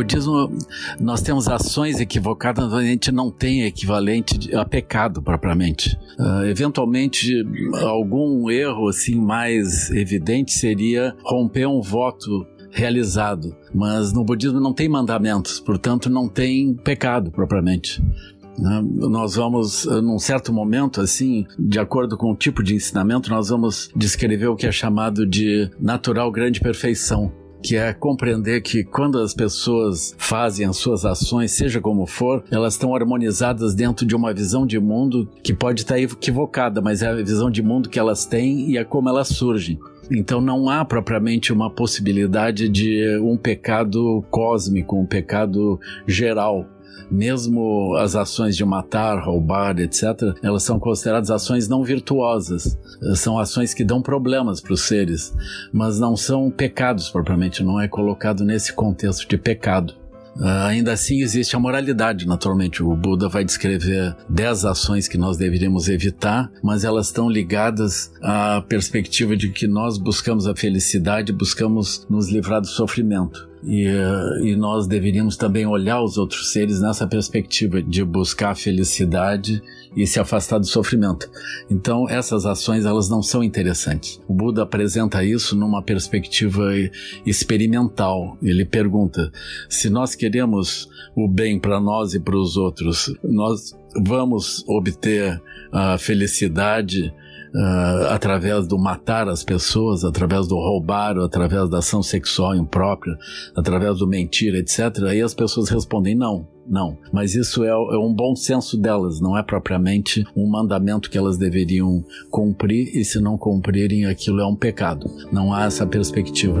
budismo, nós temos ações equivocadas, a gente não tem equivalente a pecado propriamente. Uh, eventualmente, algum erro assim mais evidente seria romper um voto realizado, mas no budismo não tem mandamentos, portanto não tem pecado propriamente. Né? Nós vamos, num certo momento, assim, de acordo com o tipo de ensinamento, nós vamos descrever o que é chamado de natural grande perfeição que é compreender que quando as pessoas fazem as suas ações, seja como for, elas estão harmonizadas dentro de uma visão de mundo que pode estar equivocada, mas é a visão de mundo que elas têm e é como elas surgem. Então não há propriamente uma possibilidade de um pecado cósmico, um pecado geral mesmo as ações de matar, roubar, etc., elas são consideradas ações não virtuosas. São ações que dão problemas para os seres, mas não são pecados propriamente, não é colocado nesse contexto de pecado. Uh, ainda assim, existe a moralidade, naturalmente. O Buda vai descrever dez ações que nós deveríamos evitar, mas elas estão ligadas à perspectiva de que nós buscamos a felicidade, buscamos nos livrar do sofrimento. E, uh, e, nós deveríamos também olhar os outros seres nessa perspectiva de buscar a felicidade e se afastar do sofrimento. Então, essas ações elas não são interessantes. O Buda apresenta isso numa perspectiva experimental. Ele pergunta: se nós queremos o bem para nós e para os outros, nós vamos obter a felicidade uh, através do matar as pessoas, através do roubar, através da ação sexual imprópria, através do mentir, etc., aí as pessoas respondem não. Não, mas isso é, é, um bom senso delas, não é propriamente um mandamento que elas deveriam cumprir, e se não cumprirem, aquilo é um pecado. Não há essa perspectiva.